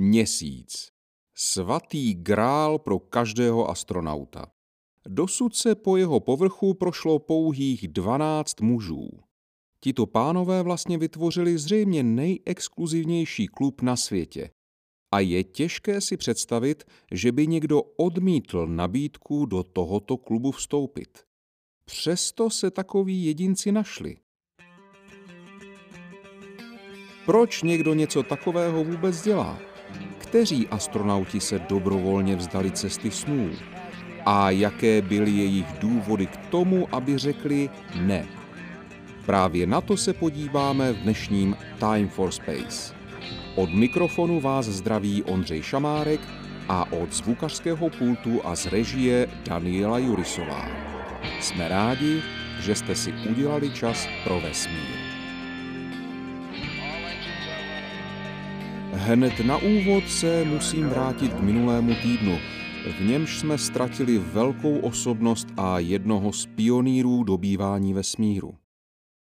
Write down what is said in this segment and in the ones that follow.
Měsíc. Svatý grál pro každého astronauta. Dosud se po jeho povrchu prošlo pouhých 12 mužů. Tito pánové vlastně vytvořili zřejmě nejexkluzivnější klub na světě. A je těžké si představit, že by někdo odmítl nabídku do tohoto klubu vstoupit. Přesto se takoví jedinci našli. Proč někdo něco takového vůbec dělá? Kteří astronauti se dobrovolně vzdali cesty snů? A jaké byly jejich důvody k tomu, aby řekli ne? Právě na to se podíváme v dnešním Time for Space. Od mikrofonu vás zdraví Ondřej Šamárek a od zvukařského pultu a z režie Daniela Jurisová. Jsme rádi, že jste si udělali čas pro vesmír. Hned na úvod se musím vrátit k minulému týdnu. V němž jsme ztratili velkou osobnost a jednoho z pionýrů dobývání vesmíru.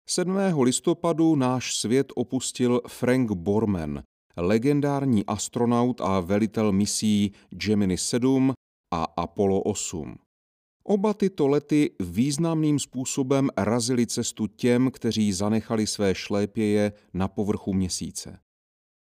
7. listopadu náš svět opustil Frank Borman, legendární astronaut a velitel misí Gemini 7 a Apollo 8. Oba tyto lety významným způsobem razili cestu těm, kteří zanechali své šlépěje na povrchu měsíce.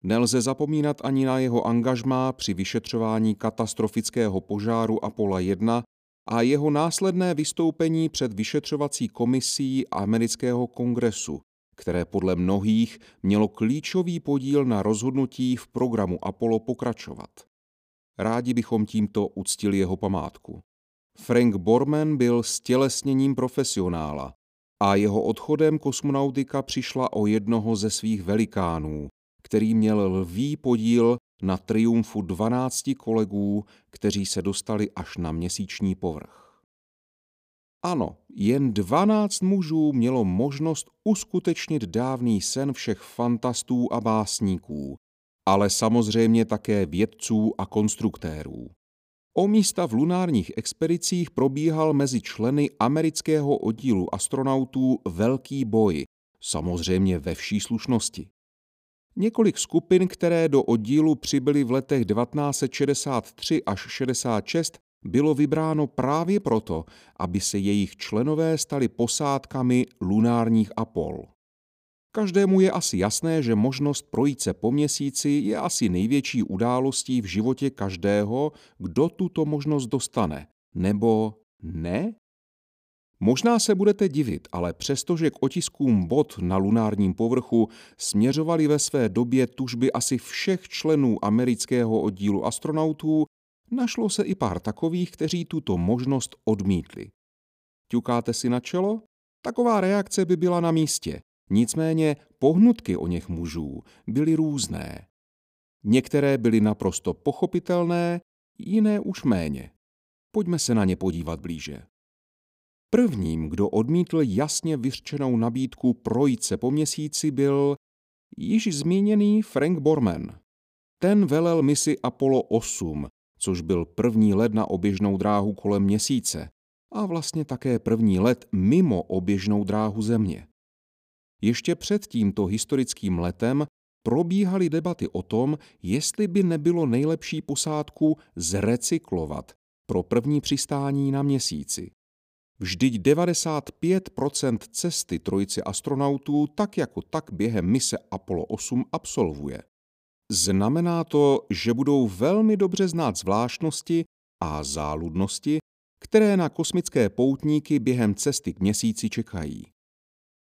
Nelze zapomínat ani na jeho angažmá při vyšetřování katastrofického požáru Apollo 1 a jeho následné vystoupení před vyšetřovací komisí amerického kongresu, které podle mnohých mělo klíčový podíl na rozhodnutí v programu Apollo pokračovat. Rádi bychom tímto uctili jeho památku. Frank Borman byl stělesněním profesionála a jeho odchodem kosmonautika přišla o jednoho ze svých velikánů, který měl lví podíl na triumfu 12 kolegů, kteří se dostali až na měsíční povrch. Ano, jen 12 mužů mělo možnost uskutečnit dávný sen všech fantastů a básníků, ale samozřejmě také vědců a konstruktérů. O místa v lunárních expedicích probíhal mezi členy amerického oddílu astronautů velký boj, samozřejmě ve vší slušnosti. Několik skupin, které do oddílu přibyly v letech 1963 až 66, bylo vybráno právě proto, aby se jejich členové stali posádkami lunárních Apol. Každému je asi jasné, že možnost projít se po měsíci je asi největší událostí v životě každého, kdo tuto možnost dostane. Nebo ne? Možná se budete divit, ale přestože k otiskům bod na lunárním povrchu směřovaly ve své době tužby asi všech členů amerického oddílu astronautů, našlo se i pár takových, kteří tuto možnost odmítli. Ťukáte si na čelo? Taková reakce by byla na místě. Nicméně pohnutky o něch mužů byly různé. Některé byly naprosto pochopitelné, jiné už méně. Pojďme se na ně podívat blíže. Prvním, kdo odmítl jasně vyřčenou nabídku projít se po měsíci, byl již zmíněný Frank Borman. Ten velel misi Apollo 8, což byl první let na oběžnou dráhu kolem měsíce a vlastně také první let mimo oběžnou dráhu Země. Ještě před tímto historickým letem probíhaly debaty o tom, jestli by nebylo nejlepší posádku zrecyklovat pro první přistání na měsíci. Vždyť 95% cesty trojice astronautů tak jako tak během mise Apollo 8 absolvuje. Znamená to, že budou velmi dobře znát zvláštnosti a záludnosti, které na kosmické poutníky během cesty k měsíci čekají.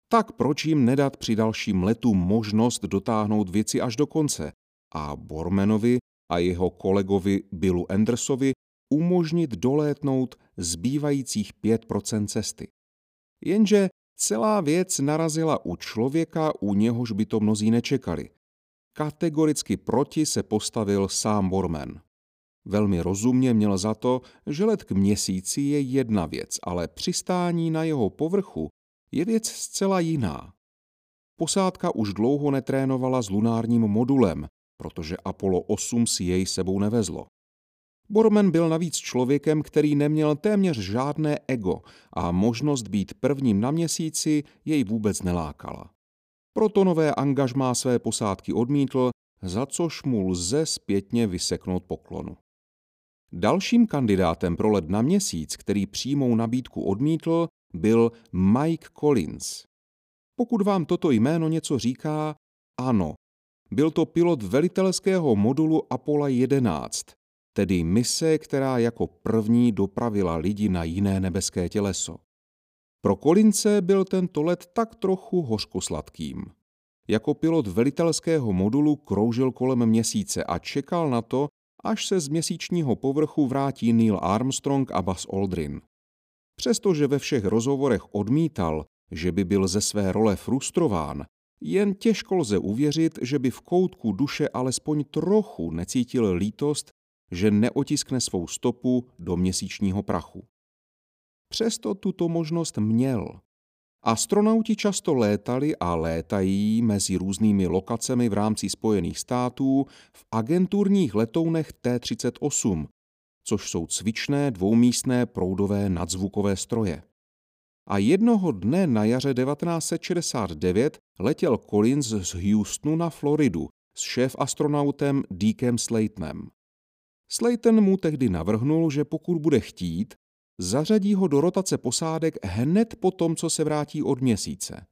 Tak proč jim nedat při dalším letu možnost dotáhnout věci až do konce a Bormanovi a jeho kolegovi Billu Andersovi umožnit dolétnout zbývajících 5% cesty. Jenže celá věc narazila u člověka, u něhož by to mnozí nečekali. Kategoricky proti se postavil sám Borman. Velmi rozumně měl za to, že let k měsíci je jedna věc, ale přistání na jeho povrchu je věc zcela jiná. Posádka už dlouho netrénovala s lunárním modulem, protože Apollo 8 si jej sebou nevezlo. Borman byl navíc člověkem, který neměl téměř žádné ego a možnost být prvním na měsíci jej vůbec nelákala. Proto nové angažmá své posádky odmítl, za což mu lze zpětně vyseknout poklonu. Dalším kandidátem pro let na měsíc, který přímou nabídku odmítl, byl Mike Collins. Pokud vám toto jméno něco říká, ano, byl to pilot velitelského modulu Apollo 11, tedy mise, která jako první dopravila lidi na jiné nebeské těleso. Pro Kolince byl tento let tak trochu hořkosladkým. Jako pilot velitelského modulu kroužil kolem měsíce a čekal na to, až se z měsíčního povrchu vrátí Neil Armstrong a Buzz Aldrin. Přestože ve všech rozhovorech odmítal, že by byl ze své role frustrován, jen těžko lze uvěřit, že by v koutku duše alespoň trochu necítil lítost, že neotiskne svou stopu do měsíčního prachu. Přesto tuto možnost měl. Astronauti často létali a létají mezi různými lokacemi v rámci Spojených států v agenturních letounech T-38, což jsou cvičné dvoumístné proudové nadzvukové stroje. A jednoho dne na jaře 1969 letěl Collins z Houstonu na Floridu s šéf-astronautem Deakem Slaytonem. Slayton mu tehdy navrhnul, že pokud bude chtít, zařadí ho do rotace posádek hned po tom, co se vrátí od měsíce.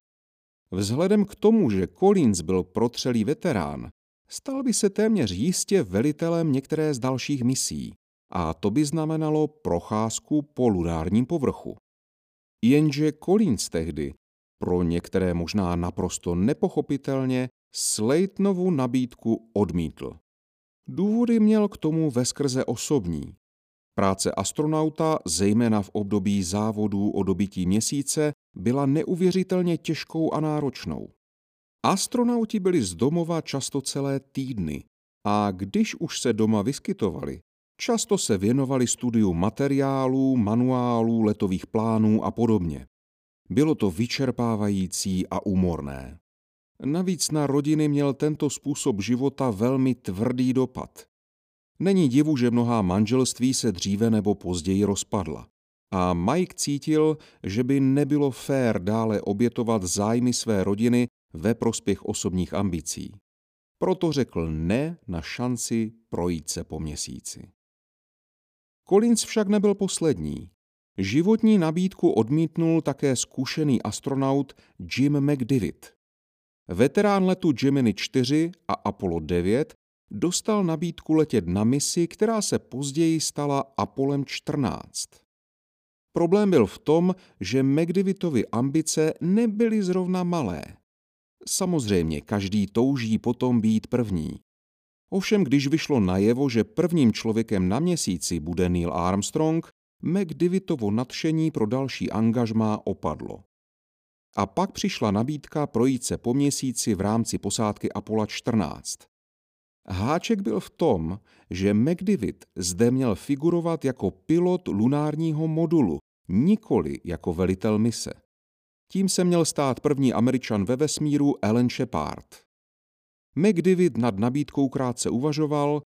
Vzhledem k tomu, že Collins byl protřelý veterán, stal by se téměř jistě velitelem některé z dalších misí a to by znamenalo procházku po lunárním povrchu. Jenže Collins tehdy, pro některé možná naprosto nepochopitelně, Slaytonovu nabídku odmítl. Důvody měl k tomu veskrze osobní. Práce astronauta, zejména v období závodů o dobití měsíce, byla neuvěřitelně těžkou a náročnou. Astronauti byli z domova často celé týdny a když už se doma vyskytovali, často se věnovali studiu materiálů, manuálů, letových plánů a podobně. Bylo to vyčerpávající a úmorné. Navíc na rodiny měl tento způsob života velmi tvrdý dopad. Není divu, že mnohá manželství se dříve nebo později rozpadla. A Mike cítil, že by nebylo fér dále obětovat zájmy své rodiny ve prospěch osobních ambicí. Proto řekl ne na šanci projít se po měsíci. Collins však nebyl poslední. Životní nabídku odmítnul také zkušený astronaut Jim McDivitt. Veterán letu Gemini 4 a Apollo 9 dostal nabídku letět na misi, která se později stala Apolem 14. Problém byl v tom, že McDivittovy ambice nebyly zrovna malé. Samozřejmě každý touží potom být první. Ovšem, když vyšlo najevo, že prvním člověkem na měsíci bude Neil Armstrong, McDivittovo nadšení pro další angažmá opadlo. A pak přišla nabídka projít se po měsíci v rámci posádky Apollo 14. Háček byl v tom, že McDivitt zde měl figurovat jako pilot lunárního modulu, nikoli jako velitel mise. Tím se měl stát první američan ve vesmíru Alan Shepard. McDivitt nad nabídkou krátce uvažoval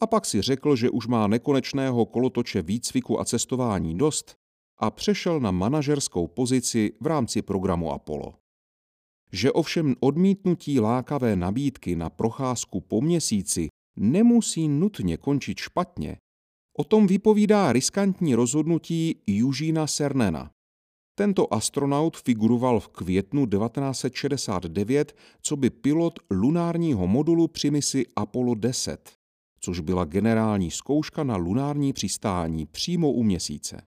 a pak si řekl, že už má nekonečného kolotoče výcviku a cestování dost a přešel na manažerskou pozici v rámci programu Apollo. Že ovšem odmítnutí lákavé nabídky na procházku po měsíci nemusí nutně končit špatně, o tom vypovídá riskantní rozhodnutí Eugena Cernena. Tento astronaut figuroval v květnu 1969 co by pilot lunárního modulu při misi Apollo 10, což byla generální zkouška na lunární přistání přímo u měsíce.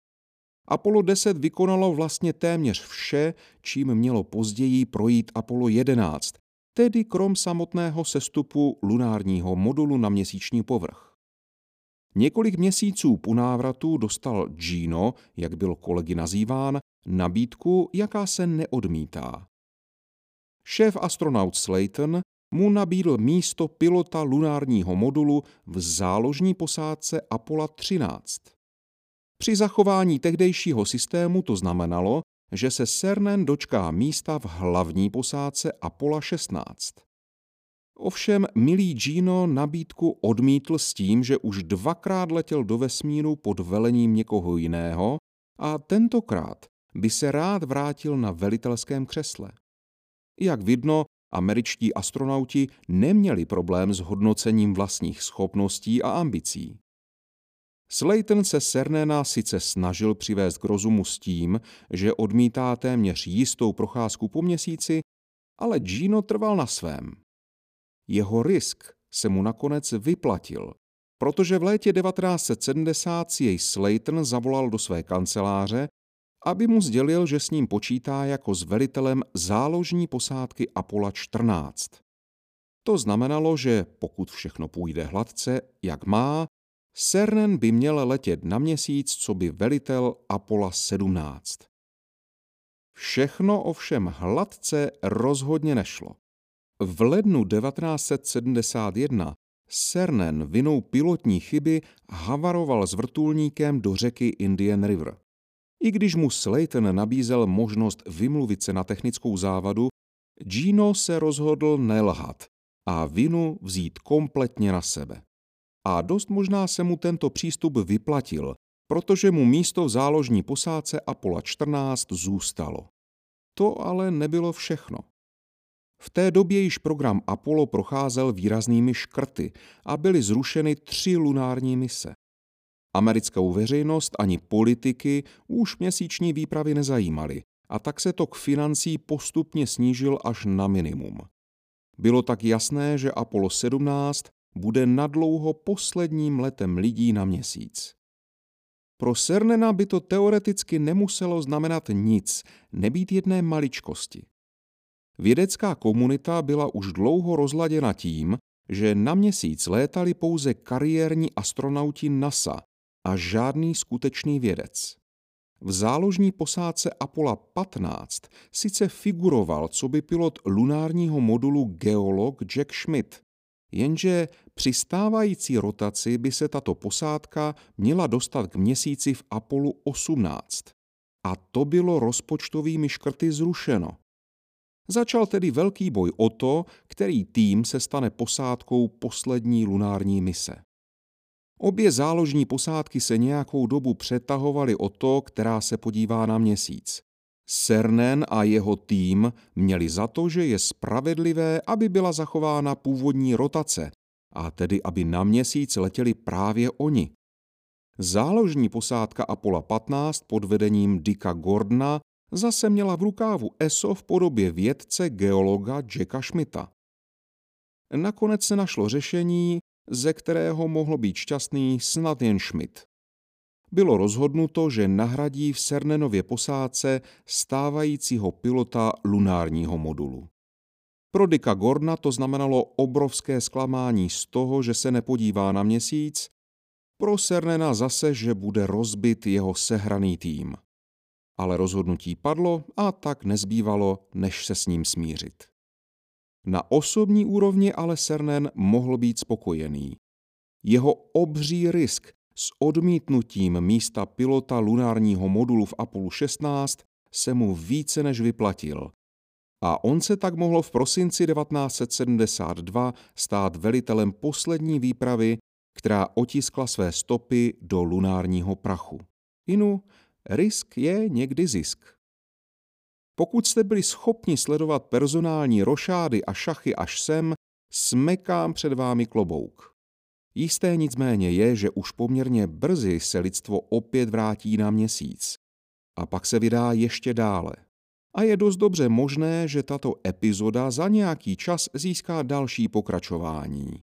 Apollo 10 vykonalo vlastně téměř vše, čím mělo později projít Apollo 11, tedy krom samotného sestupu lunárního modulu na měsíční povrch. Několik měsíců po návratu dostal Gino, jak byl kolegy nazýván, nabídku, jaká se neodmítá. Šéf astronaut Slayton mu nabídl místo pilota lunárního modulu v záložní posádce Apollo 13. Při zachování tehdejšího systému to znamenalo, že se Cernan dočká místa v hlavní posádce Apollo 16. Ovšem milý Gino nabídku odmítl s tím, že už dvakrát letěl do vesmíru pod velením někoho jiného a tentokrát by se rád vrátil na velitelském křesle. Jak vidno, američtí astronauti neměli problém s hodnocením vlastních schopností a ambicí. Slayton se Cernena sice snažil přivést k rozumu s tím, že odmítá téměř jistou procházku po měsíci, ale Gino trval na svém. Jeho risk se mu nakonec vyplatil, protože v létě 1970 si jej Slayton zavolal do své kanceláře, aby mu sdělil, že s ním počítá jako s velitelem záložní posádky Apollo 14. To znamenalo, že pokud všechno půjde hladce, jak má, Cernan by měl letět na měsíc, co by velitel Apollo 17. Všechno ovšem hladce rozhodně nešlo. V lednu 1971 Cernan vinou pilotní chyby havaroval s vrtulníkem do řeky Indian River. I když mu Slayton nabízel možnost vymluvit se na technickou závadu, Gino se rozhodl nelhat a vinu vzít kompletně na sebe. A dost možná se mu tento přístup vyplatil, protože mu místo v záložní posádce Apollo 14 zůstalo. To ale nebylo všechno. V té době již program Apollo procházel výraznými škrty a byly zrušeny tři lunární mise. Americkou veřejnost ani politiky už měsíční výpravy nezajímaly a tak se tok financí postupně snížil až na minimum. Bylo tak jasné, že Apollo 17 bude nadlouho posledním letem lidí na měsíc. Pro Cernena by to teoreticky nemuselo znamenat nic, nebýt jedné maličkosti. Vědecká komunita byla už dlouho rozladěna tím, že na měsíc létali pouze kariérní astronauti NASA a žádný skutečný vědec. V záložní posádce Apollo 15 sice figuroval co by pilot lunárního modulu geolog Jack Schmidt, jenže při stávající rotaci by se tato posádka měla dostat k měsíci v Apollo 18. A to bylo rozpočtovými škrty zrušeno. Začal tedy velký boj o to, který tým se stane posádkou poslední lunární mise. Obě záložní posádky se nějakou dobu přetahovaly o to, která se podívá na měsíc. Cernen a jeho tým měli za to, že je spravedlivé, aby byla zachována původní rotace, a tedy aby na měsíc letěli právě oni. Záložní posádka Apollo 15 pod vedením Dicka Gordona zase měla v rukávu ESO v podobě vědce geologa Jacka Schmidta. Nakonec se našlo řešení, ze kterého mohl být šťastný snad jen Schmidt. Bylo rozhodnuto, že nahradí v Cernenově posádce stávajícího pilota lunárního modulu. Pro Dicka Gorna to znamenalo obrovské zklamání z toho, že se nepodívá na měsíc, pro Cernena zase, že bude rozbit jeho sehraný tým. Ale rozhodnutí padlo a tak nezbývalo, než se s ním smířit. Na osobní úrovni ale Cernen mohl být spokojený. Jeho obří risk s odmítnutím místa pilota lunárního modulu v Apollo 16 se mu více než vyplatil. A on se tak mohl v prosinci 1972 stát velitelem poslední výpravy, která otiskla své stopy do lunárního prachu. Inu, risk je někdy zisk. Pokud jste byli schopni sledovat personální rošády a šachy až sem, smekám před vámi klobouk. Jisté nicméně je, že už poměrně brzy se lidstvo opět vrátí na měsíc. A pak se vydá ještě dále. A je dost dobře možné, že tato epizoda za nějaký čas získá další pokračování.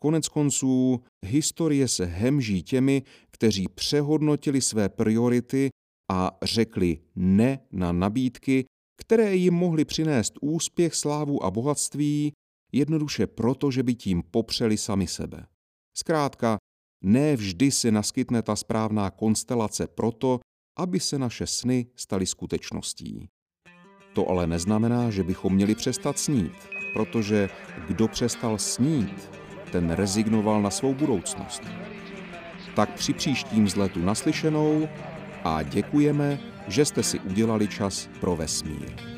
Konec konců, historie se hemží těmi, kteří přehodnotili své priority a řekli ne na nabídky, které jim mohly přinést úspěch, slávu a bohatství, jednoduše proto, že by tím popřeli sami sebe. Zkrátka, ne vždy se naskytne ta správná konstelace proto, aby se naše sny staly skutečností. To ale neznamená, že bychom měli přestat snít, protože kdo přestal snít, ten rezignoval na svou budoucnost. Tak při příštím vzletu naslyšenou a děkujeme, že jste si udělali čas pro vesmír.